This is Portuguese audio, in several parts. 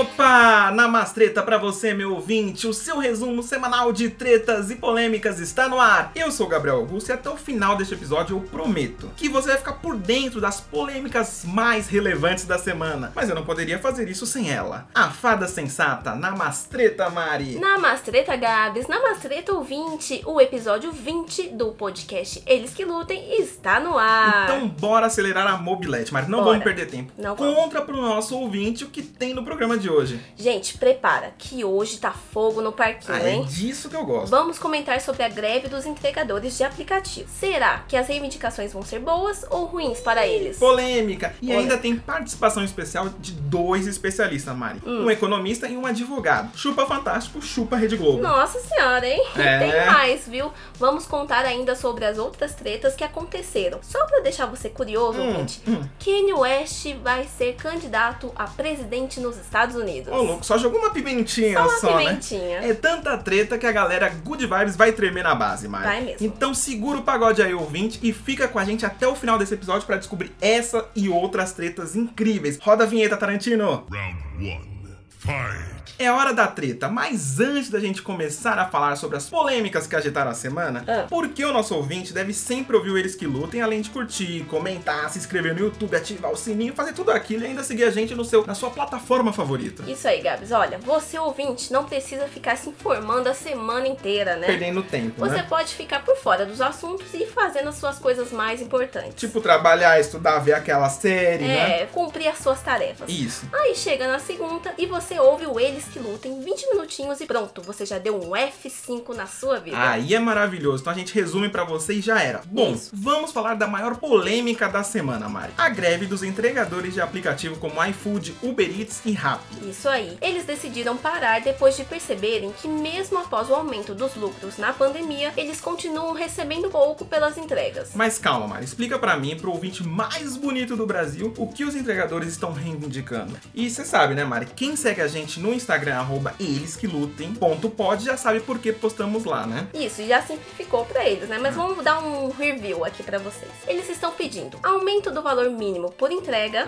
Opa! Namastreta pra você, meu ouvinte! O seu resumo semanal de tretas e polêmicas está no ar! Eu sou o Gabriel Augusto e até o final deste episódio eu prometo que você vai ficar por dentro das polêmicas mais relevantes da semana. Mas eu não poderia fazer isso sem ela. A fada sensata, Namastreta Mari! Namastreta Gabs, Namastreta ouvinte, o episódio 20 do podcast Eles que Lutem está no ar! Então bora acelerar a mobilete, Mari. Não Bora. vamos perder tempo. Não vamos. Contra pro nosso ouvinte o que tem no programa de hoje. Gente, prepara, que hoje tá fogo no parquinho, Ah, é hein? disso que eu gosto. Vamos comentar sobre a greve dos entregadores de aplicativos. Será que as reivindicações vão ser boas ou ruins para eles? Polêmica. E Polêmica. ainda tem participação especial de dois especialistas, Mari. Hum. Um economista e um advogado. Chupa Fantástico, chupa Rede Globo. Nossa senhora, hein? É. Tem mais, viu? Vamos contar ainda sobre as outras tretas que aconteceram. Só pra deixar você curioso, Hum, ouvinte, hum. Kanye West vai ser candidato a presidente nos Estados Unidos. Ô, louco, só jogou uma pimentinha Só uma só, né? pimentinha. É tanta treta que a galera Good Vibes vai tremer na base, Mari. Vai mesmo. Então segura o pagode aí, ouvinte, e fica com a gente até o final desse episódio pra descobrir essa e outras tretas incríveis. Roda a vinheta, Tarantino! Round one. Fight. É hora da treta, mas antes da gente começar a falar sobre as polêmicas que agitaram a semana, Ah. porque o nosso ouvinte deve sempre ouvir o Eles Que Lutem, além de curtir, comentar, se inscrever no YouTube, ativar o sininho, fazer tudo aquilo e ainda seguir a gente no seu, na sua plataforma favorita. Isso aí, Gabs. Olha, você ouvinte não precisa ficar se informando a semana inteira, né? Perdendo tempo, Você né? pode ficar por fora dos assuntos e fazendo as suas coisas mais importantes. Tipo, trabalhar, estudar, ver aquela série, né? é, cumprir as suas tarefas. Isso. Aí chega na segunda e você ouve o Eles que Lutem 20 minutinhos e pronto, você já deu um F5 na sua vida. Aí é maravilhoso. Então a gente resume pra você e já era. Bom, Isso. vamos falar da maior polêmica da semana, Mari. A greve dos entregadores de aplicativo como iFood, Uber Eats e Rappi. Isso aí. Eles decidiram parar depois de perceberem que, mesmo após o aumento dos lucros na pandemia, eles continuam recebendo pouco pelas entregas. Mas calma, Mari, explica pra mim, pro ouvinte mais bonito do Brasil, o que os entregadores estão reivindicando. E você sabe, né, Mari? Quem segue a gente no Instagram, arroba elesquelutem.pod, já sabe por que postamos lá, né? Isso, já simplificou pra eles, né? Mas vamos dar um review aqui pra vocês. Eles estão pedindo aumento do valor mínimo por entrega,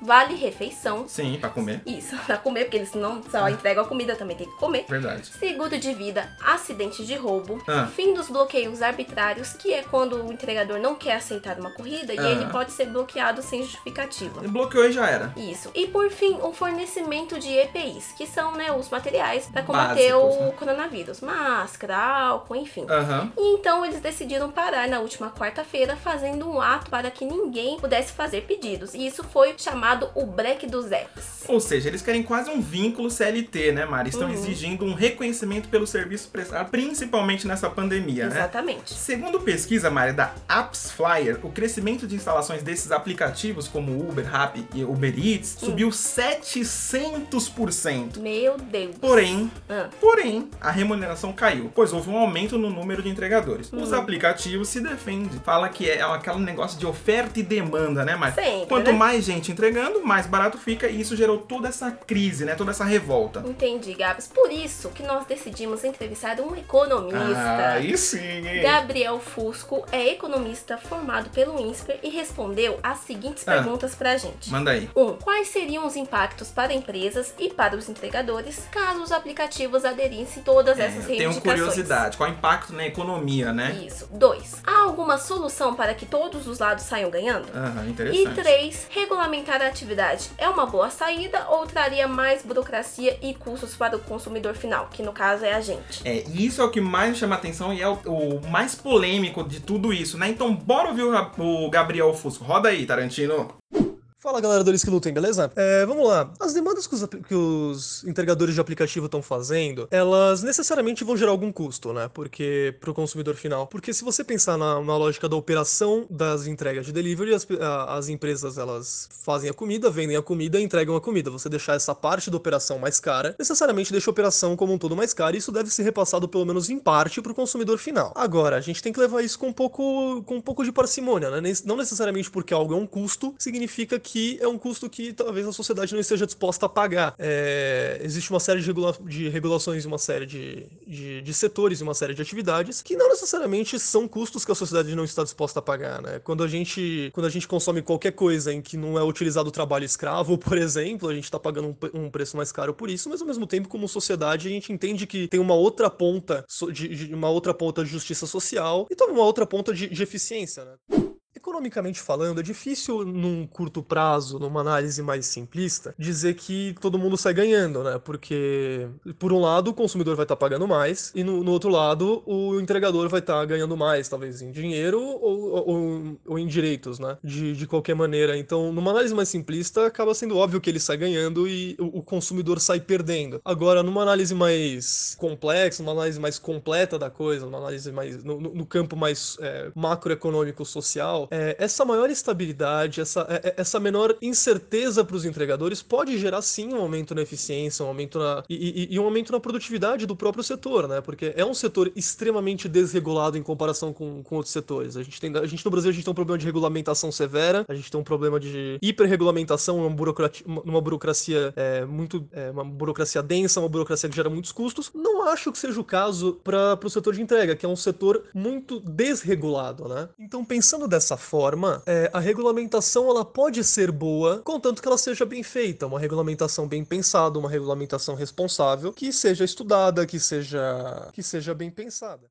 vale refeição. Sim, pra comer. Isso, pra comer, porque eles não só entregam a comida, também tem que comer. Verdade. Seguro de vida, acidente de roubo, Ah. fim dos bloqueios arbitrários, que é quando o entregador não quer aceitar uma corrida e Ah. ele pode ser bloqueado sem justificativa. Bloqueou e já era. Isso. E por fim, o fornecimento de EPIs, que são né, os materiais para combater Básicos, o né? coronavírus. Máscara, álcool, enfim. Aham. E então eles decidiram parar na última quarta-feira fazendo um ato para que ninguém pudesse fazer pedidos. E isso foi chamado o break dos apps. Ou seja, eles querem quase um vínculo CLT, né, Mari? Estão Uhum. exigindo um reconhecimento pelo serviço prestado, principalmente nessa pandemia, né? Exatamente. Segundo pesquisa, Mari, da Apps Flyer, o crescimento de instalações desses aplicativos como Uber, Rappi e Uber Eats Hum. subiu 700%. Meu Deus. Porém, Ah, Porém, a remuneração caiu, pois houve um aumento no número de entregadores. Hum. Os aplicativos se defendem, fala que é aquele negócio de oferta e demanda, né? Mas Sempre, quanto né? mais gente entregando, mais barato fica e isso gerou toda essa crise, né? Toda essa revolta. entendi, Gabs. Por isso que nós decidimos entrevistar um economista. Ah, aí sim, hein? Gabriel Fusco é economista formado pelo INSPER e respondeu as seguintes Ah. perguntas pra gente. Manda aí. 1. Um, quais seriam os impactos para empresas e para os entregadores caso os aplicativos aderissem todas essas É, tenho curiosidade, qual é o impacto na economia, né? Isso. 2. Há alguma solução para que todos os lados saiam ganhando? E interessante. 3. Regulamentar a atividade é uma boa saída ou traria mais burocracia e custos para o consumidor final, que no caso é a gente? É, e isso é o que mais chama atenção e é o, o mais polêmico de tudo isso, né? Então bora ouvir o, o Gabriel Fusco. Roda aí, Tarantino. Fala galera do Eles que Lutem, beleza? É, vamos lá. As demandas que os, que os entregadores de aplicativo estão fazendo, elas necessariamente vão gerar algum custo, né? Porque pro consumidor final. Porque se você pensar na, na lógica da operação das entregas de delivery, as, a- as empresas elas fazem a comida, vendem a comida e entregam a comida. Você deixar essa parte da operação mais cara, necessariamente deixa a operação como um todo mais cara e isso deve ser repassado pelo menos em parte pro consumidor final. Agora, a gente tem que levar isso com um pouco, com um pouco de parcimônia, né? Não necessariamente porque algo é um custo, significa que é um custo que talvez a sociedade não esteja disposta a pagar. É, existe uma série de, regula de regulações, uma série de, de, de setores uma série de atividades que não necessariamente são custos que a sociedade não está disposta a pagar, né? Quando a gente, quando a gente consome qualquer coisa em que não é utilizado o trabalho escravo, por exemplo, a gente está pagando um, um, preço mais caro por isso, mas ao mesmo tempo, como sociedade, a gente entende que tem uma outra ponta de, de uma outra ponta de justiça social e também uma outra ponta de, de eficiência, né? Economicamente falando, é difícil num curto prazo, numa análise mais simplista, dizer que todo mundo sai ganhando, né? Porque, por um lado, o consumidor vai estar tá pagando mais, e no, no, outro lado, o entregador vai estar tá ganhando mais, talvez em dinheiro ou, ou, ou, em direitos, né? De, de qualquer maneira. Então, numa análise mais simplista, acaba sendo óbvio que ele sai ganhando e o, o consumidor sai perdendo. Agora, numa análise mais complexa, numa análise mais completa da coisa, numa análise mais. no, no campo mais é, macroeconômico social, é, essa maior estabilidade, essa, é, é, essa menor incerteza para os entregadores pode gerar sim um aumento na eficiência, um aumento na, e, e, e, um aumento na produtividade do próprio setor, né? Porque é um setor extremamente desregulado em comparação com, com outros setores. A gente, tem, a gente no Brasil a gente tem um problema de regulamentação severa, a gente tem um problema de hiperregulamentação, uma burocracia, uma burocracia é, muito. É, uma burocracia densa, uma burocracia que gera muitos custos. Não acho que seja o caso para o setor de entrega, que é um setor muito desregulado, né? Então, pensando dessa forma, é, a regulamentação ela pode ser boa, contanto que ela seja bem feita, uma regulamentação bem pensada, uma regulamentação responsável, que seja estudada, que seja que seja bem pensada.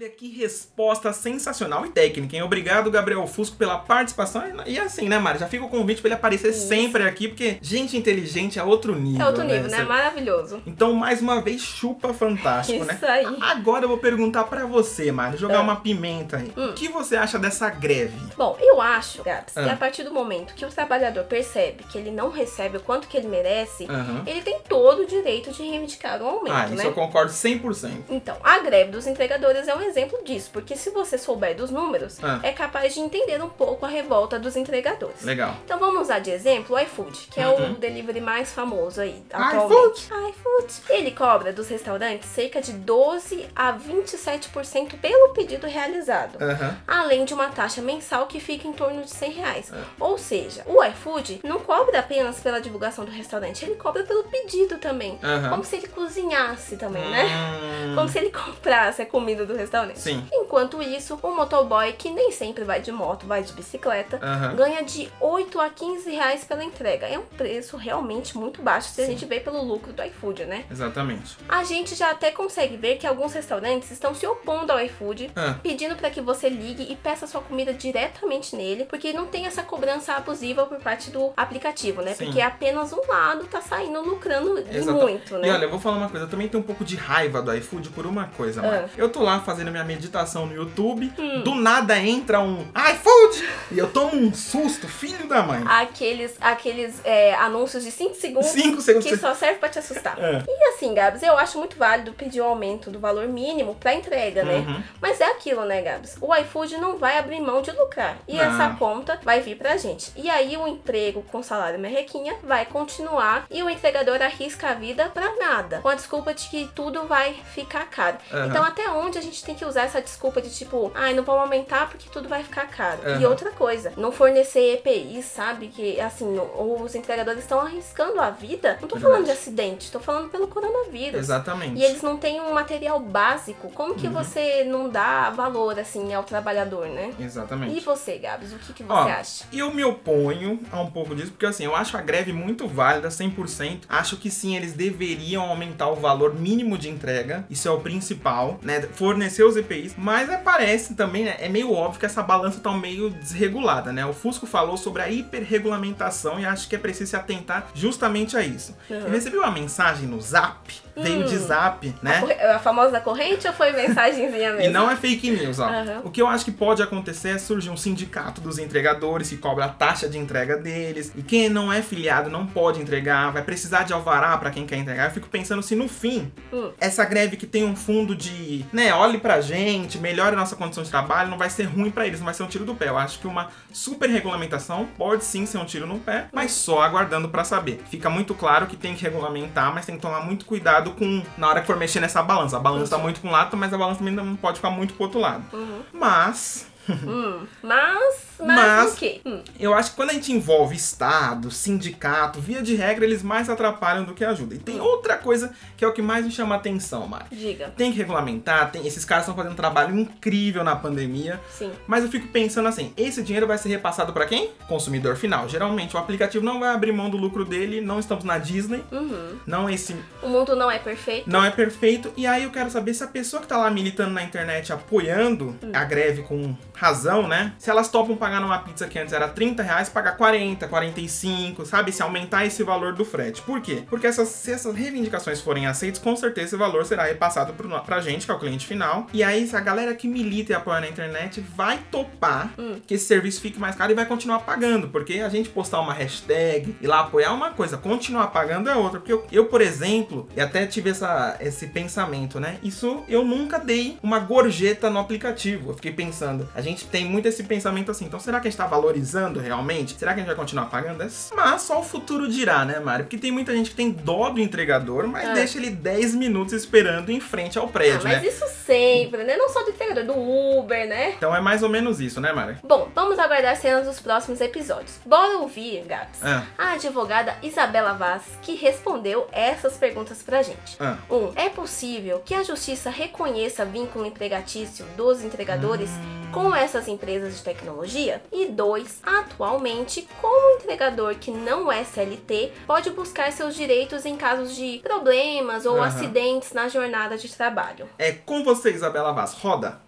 Olha que resposta sensacional e técnica, hein? Obrigado, Gabriel Fusco, pela participação. E assim, né, Mari? Já fica o convite pra ele aparecer Isso. sempre aqui, porque gente inteligente é outro nível. É outro nível, né? né? Maravilhoso. Então, mais uma vez, chupa fantástico, Isso né? Isso aí. Agora eu vou perguntar para você, Mari, jogar é. uma pimenta aí. Hum. O que você acha dessa greve? Bom, eu acho, Gabs, ah. que a partir do momento que o trabalhador percebe que ele não recebe o quanto que ele merece, uhum. ele tem todo o direito de reivindicar o aumento, ah, isso né? eu concordo 100%. Então, a greve dos entregadores é um exemplo disso, porque se você souber dos números, ah. é capaz de entender um pouco a revolta dos entregadores. Legal. Então vamos usar de exemplo o iFood, que uhum. é o uhum. delivery mais famoso aí atualmente. iFood. iFood. Ele cobra dos restaurantes cerca de 12 a 27% pelo pedido realizado, uhum. além de uma taxa mensal que fica em torno de 100 reais. Uhum. Ou seja, o iFood não cobra apenas pela divulgação do restaurante, ele cobra pelo pedido também, como se ele cozinhasse também, né? Hum. Como se ele comprasse a comida do restaurante. Sim. Enquanto isso, o motoboy, que nem sempre vai de moto, vai de bicicleta, uhum. ganha de 8 a 15 reais pela entrega. É um preço realmente muito baixo se Sim. a gente vê pelo lucro do iFood, né? Exatamente. A gente já até consegue ver que alguns restaurantes estão se opondo ao iFood, ah. pedindo para que você ligue e peça sua comida diretamente nele, porque não tem essa cobrança abusiva por parte do aplicativo, né? Sim. Porque apenas um lado tá saindo lucrando muito, né? E olha, eu vou falar uma coisa, eu também tenho um pouco de raiva do iFood por uma coisa, ah. Eu tô lá fazendo minha meditação meditação no YouTube, hum. do nada entra um iFood e eu tomo um susto, filho da mãe. Aqueles, aqueles é, anúncios de 5 segundos, segundos que só serve pra te assustar. É. E assim, Gabs, eu acho muito válido pedir o um aumento do valor mínimo pra entrega, né? Uhum. Mas é aquilo, né, Gabs? O iFood não vai abrir mão de lucrar. E não. essa conta vai vir pra gente. E aí o emprego com salário merrequinha vai continuar e o entregador arrisca a vida pra nada. Com a desculpa de que tudo vai ficar caro. Uhum. Então até onde a gente tem que usar essa desculpa de tipo, ai, ah, não vamos aumentar porque tudo vai ficar caro. Uhum. E outra coisa, não fornecer EPIs, sabe? Que assim, os entregadores estão arriscando a vida. Não tô Verdade. falando de acidente, tô falando pelo coronavírus. Exatamente. E eles não têm um material básico. Como que uhum. você não dá valor assim ao trabalhador, né? Exatamente. E você, Gabs, o que, que você Ó, acha? Eu me oponho a um pouco disso, porque assim, eu acho a greve muito válida, 100%. Acho que sim, eles deveriam aumentar o valor mínimo de entrega. Isso é o principal, né? Fornecer os EPIs mas é, parece também, né, é meio óbvio que essa balança tá meio desregulada, né? O Fusco falou sobre a hiperregulamentação e acho que é preciso se atentar justamente a isso. Uhum. Eu recebi uma mensagem no Zap. Veio de hum. Zap, né? A, a, famosa corrente ou foi mensagenzinha mesmo? e não é fake news, ó. Uhum. O que eu acho que pode acontecer é surgir um sindicato dos entregadores que cobra a taxa de entrega deles. E quem não é filiado não pode entregar, vai precisar de alvará para quem quer entregar. Eu fico pensando se no fim, hum. essa greve que tem um fundo de, né, olhe pra gente gente, melhore a nossa condição de trabalho, não vai ser ruim para eles, não vai ser um tiro do pé. Eu acho que uma super regulamentação pode sim ser um tiro no pé, mas só aguardando para saber. Fica muito claro que tem que regulamentar, mas tem que tomar muito cuidado com na hora que for mexer nessa balança. A balança tá muito para um lado, mas a balança também não pode ficar muito pro outro lado. Uhum. Mas hum, mas Mas, Mas o quê? Hum, eu acho que quando a gente envolve Estado, sindicato, via de regra, eles mais atrapalham do que ajudam. E tem outra coisa que é o que mais me chama a atenção, Mari. diga. Tem que regulamentar, tem, esses caras estão fazendo um trabalho incrível na pandemia. Sim. Mas eu fico pensando assim, esse dinheiro vai ser repassado pra quem? Consumidor final. Geralmente o aplicativo não vai abrir mão do lucro dele, não estamos na Disney, Uhum. não esse O mundo não é perfeito. não é perfeito. E aí eu quero saber se a pessoa que tá lá militando na internet, apoiando a greve com razão, né? Se elas topam pagar numa pizza que antes era 30 reais, pagar 40, 45, sabe? Se aumentar esse valor do frete. Por quê? Porque essas, se essas reivindicações forem aceitas, com certeza esse valor será repassado pro, pra gente, que é o cliente final. E aí, se a galera que milita e apoia na internet vai topar que esse serviço fique mais caro e vai continuar pagando. Porque a gente postar uma hashtag e lá apoiar é uma coisa, continuar pagando é outra. Porque eu, eu, por exemplo, e até tive essa, esse pensamento, né? Isso eu nunca dei uma gorjeta no aplicativo. Eu fiquei pensando, a gente tem muito esse pensamento assim, então será que a gente tá valorizando realmente? Será que a gente vai continuar pagando? Mas só o futuro dirá, né, Mário? Porque tem muita gente que tem dó do entregador, mas É. deixa ele 10 minutos esperando em frente ao Ah, prédio, mas né? isso sempre, né? Não só do entregador, do Uber, né? Então é mais ou menos isso, né, Mário? Bom, vamos aguardar cenas dos próximos episódios. Bora ouvir, Gabs, Ah. a advogada Isabela Vaz, que respondeu essas perguntas pra gente. Ah. 1. Um, é possível que a justiça reconheça vínculo empregatício dos entregadores com essas empresas de tecnologia? E 2. Atualmente, como entregador que não é CLT pode buscar seus direitos em casos de problemas ou Aham. acidentes na jornada de trabalho? É com você, Isabela Vaz. Roda.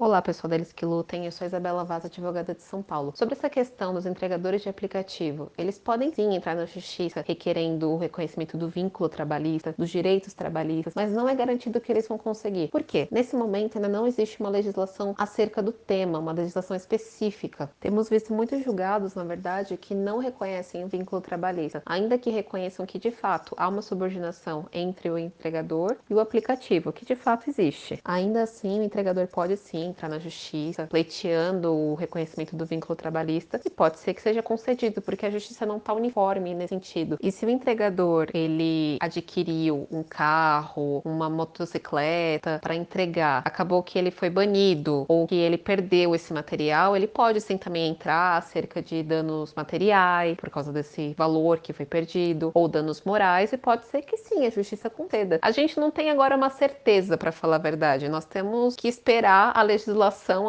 Olá, pessoal deles que lutem. Eu sou Isabela Vaz, advogada de São Paulo. Sobre essa questão dos entregadores de aplicativo, eles podem sim entrar na justiça requerendo o reconhecimento do vínculo trabalhista, dos direitos trabalhistas, mas não é garantido que eles vão conseguir. Por quê? Nesse momento ainda não existe uma legislação acerca do tema, uma legislação específica. Temos visto muitos julgados, na verdade, que não reconhecem o vínculo trabalhista, ainda que reconheçam que de fato há uma subordinação entre o entregador e o aplicativo, que de fato existe. Ainda assim, o entregador pode sim entrar na justiça, pleiteando o reconhecimento do vínculo trabalhista, e pode ser que seja concedido, porque a justiça não está uniforme nesse sentido. E se o entregador ele adquiriu um carro, uma motocicleta para entregar, acabou que ele foi banido ou que ele perdeu esse material, ele pode sim também entrar acerca de danos materiais por causa desse valor que foi perdido ou danos morais e pode ser que sim a justiça conceda. A gente não tem agora uma certeza para falar a verdade. Nós temos que esperar a legislação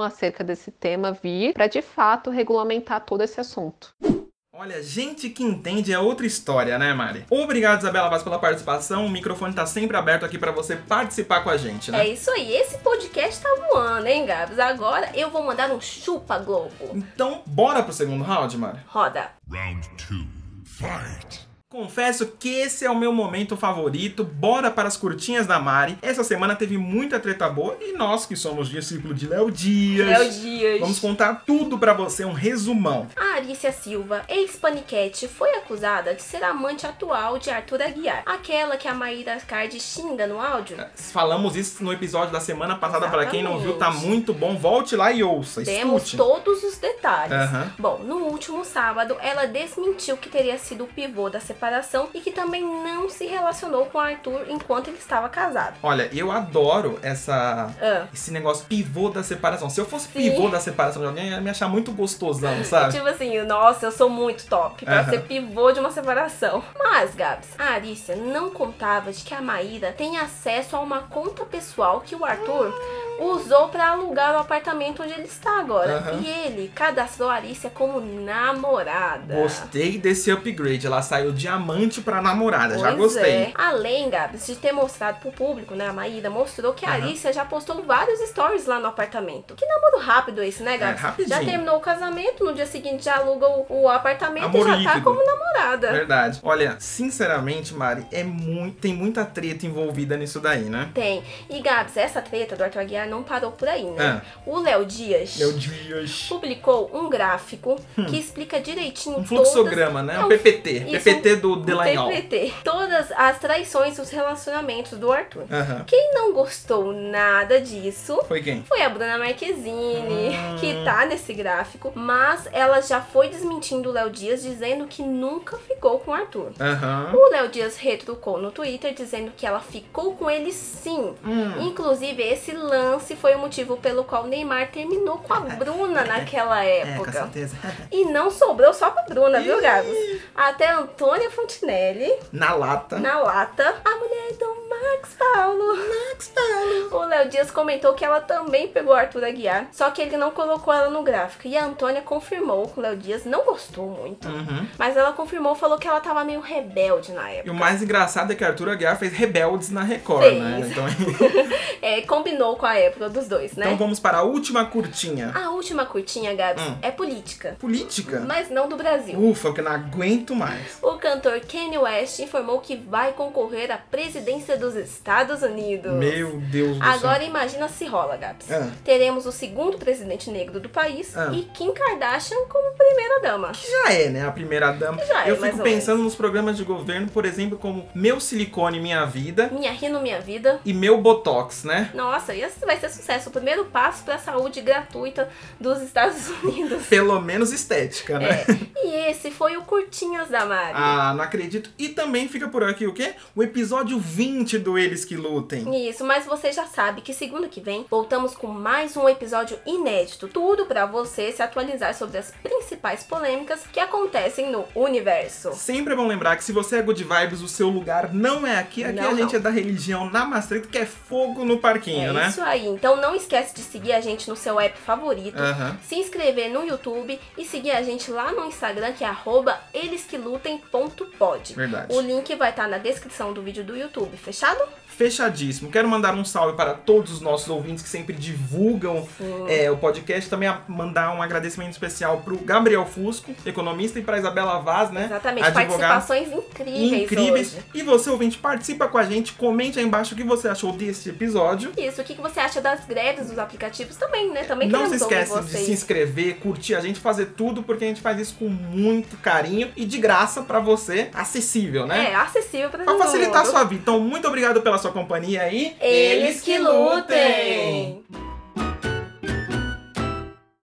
acerca desse tema vir para de fato regulamentar todo esse assunto. Olha, gente que entende é outra história, né, Mari? Obrigado, Isabela Vaz, pela participação. O microfone tá sempre aberto aqui pra você participar com a gente, né? É isso aí, esse podcast tá voando, hein, Gabs? Agora eu vou mandar um chupa Globo. Então, bora pro segundo round, Mari? Roda. Round two. Fight. Confesso que esse é o meu momento favorito. Bora para as curtinhas da Mari. Essa semana teve muita treta boa e nós, que somos discípulos de Léo Dias, Léo Dias. vamos contar tudo pra você, um resumão. A Arícia Silva, ex-paniquete, foi acusada de ser amante atual de Arthur Aguiar. Aquela que a Maíra Card xinga no áudio. Falamos isso no episódio da semana passada, Pra quem não viu, tá muito bom. Volte lá e ouça, Temos escute. todos os detalhes. Aham. Bom, no último sábado, ela desmentiu que teria sido o pivô da separação e que também não se relacionou com Arthur enquanto ele estava casado. Olha, eu adoro essa Ah. esse negócio pivô da separação. Se eu fosse Sim. pivô da separação de alguém, eu ia me achar muito gostosão, sabe? Tipo assim, nossa, eu sou muito top pra ser pivô de uma separação. Mas, Gabs, a Arícia não contava de que a Maíra tem acesso a uma conta pessoal que o Arthur usou pra alugar o apartamento onde ele está agora. Aham. E ele cadastrou a Arícia como namorada. Gostei desse upgrade. Ela saiu diamante pra namorada. Já Pois gostei. é. Além, Gabs, de ter mostrado pro público, né? A Maíra mostrou que a Aham. Arícia já postou vários stories lá no apartamento. Que namoro rápido esse, né, Gabs? É, rapidinho. já terminou o casamento, no dia seguinte já aluga o, o apartamento Amor e já tá líquido. como namorada. Verdade. Olha, sinceramente, Mari, é muito, tem muita treta envolvida nisso daí, né? Tem. E, Gabs, essa treta do Arthur Aguiar não parou por aí, né? Ah. O Léo Dias Dias. publicou um gráfico que explica direitinho Um fluxograma, todas... né? É, Um PPT. isso, PPT do Delanhol. PPT. Todas as traições dos relacionamentos do Arthur. Aham. Quem não gostou nada disso Foi quem? foi a Bruna Marquezine, Hum. que tá nesse gráfico, mas ela já foi desmentindo o Léo Dias, dizendo que nunca ficou com o Arthur. Aham. O Léo Dias retrucou no Twitter dizendo que ela ficou com ele sim. Hum. Inclusive, esse lance lance foi o motivo pelo qual Neymar terminou com a Bruna naquela época. É, com certeza. E não sobrou só pra Bruna, viu, Gabs? Até Antônia Fontinelli, Na lata. na lata, Max Paulo. Max Paulo. O Léo Dias comentou que ela também pegou Arthur Aguiar, só que ele não colocou ela no gráfico. E a Antônia confirmou que o Léo Dias não gostou muito. Uhum. Mas ela confirmou, falou que ela tava meio rebelde na E época. o mais engraçado é que Arthur Aguiar fez Rebeldes na Record, Fez. né? Então, É, combinou com a época dos dois, né? então vamos para a última curtinha. A última curtinha, Gabs, Hum. é política. Política. Mas não do Brasil. Ufa, que eu não aguento mais. O cantor Kanye West informou que vai concorrer à presidência dos Estados Unidos. Meu Deus do Agora céu. imagina se rola, Gabs. Ah. Teremos o segundo presidente negro do país Ah. e Kim Kardashian como primeira dama. Já é, né? A primeira dama. Já é, eu mais fico pensando nos programas de governo, por exemplo, como Meu Silicone Minha Vida Minha Rino Minha Vida. e Meu Botox, né? Nossa, esse vai ser sucesso. O primeiro passo para a saúde gratuita dos Estados Unidos. Pelo menos estética, né? É. E esse foi o Curtinhas da Mari. Ah, não acredito. E também fica por aqui o quê? O episódio 20 do Eles Que Lutem. Isso, mas você já sabe que segunda que vem voltamos com mais um episódio inédito. Tudo pra você se atualizar sobre as principais polêmicas que acontecem no universo. Sempre é bom lembrar que se você é good vibes, o seu lugar não é aqui. Aqui Não, a gente não. é da religião Namastreta, que é fogo no parquinho, é né? isso aí. Então não esquece de seguir a gente no seu app favorito, Aham. se inscrever no YouTube e seguir a gente lá no Instagram que é arroba elesquelutem.pod. Verdade. O link vai estar na descrição do vídeo do YouTube, fechado? Fechadíssimo. Quero mandar um salve para todos os nossos ouvintes que sempre divulgam é, o podcast. Também a- mandar um agradecimento especial pro Gabriel Fusco, economista, e pra Isabela Vaz, né? Exatamente, advogada. participações incríveis, incríveis. hoje. E você, ouvinte, participa com a gente. Comente aí embaixo o que você achou desse episódio. Isso, o que você acha das greves dos aplicativos também, né? Também Não se esquece de se inscrever, curtir a gente, fazer tudo, porque a gente faz isso com muito carinho e de graça pra você, acessível, né? É, acessível Pra todo facilitar a sua vida. Então, muito obrigado pela sua companhia aí. Eles que lutem!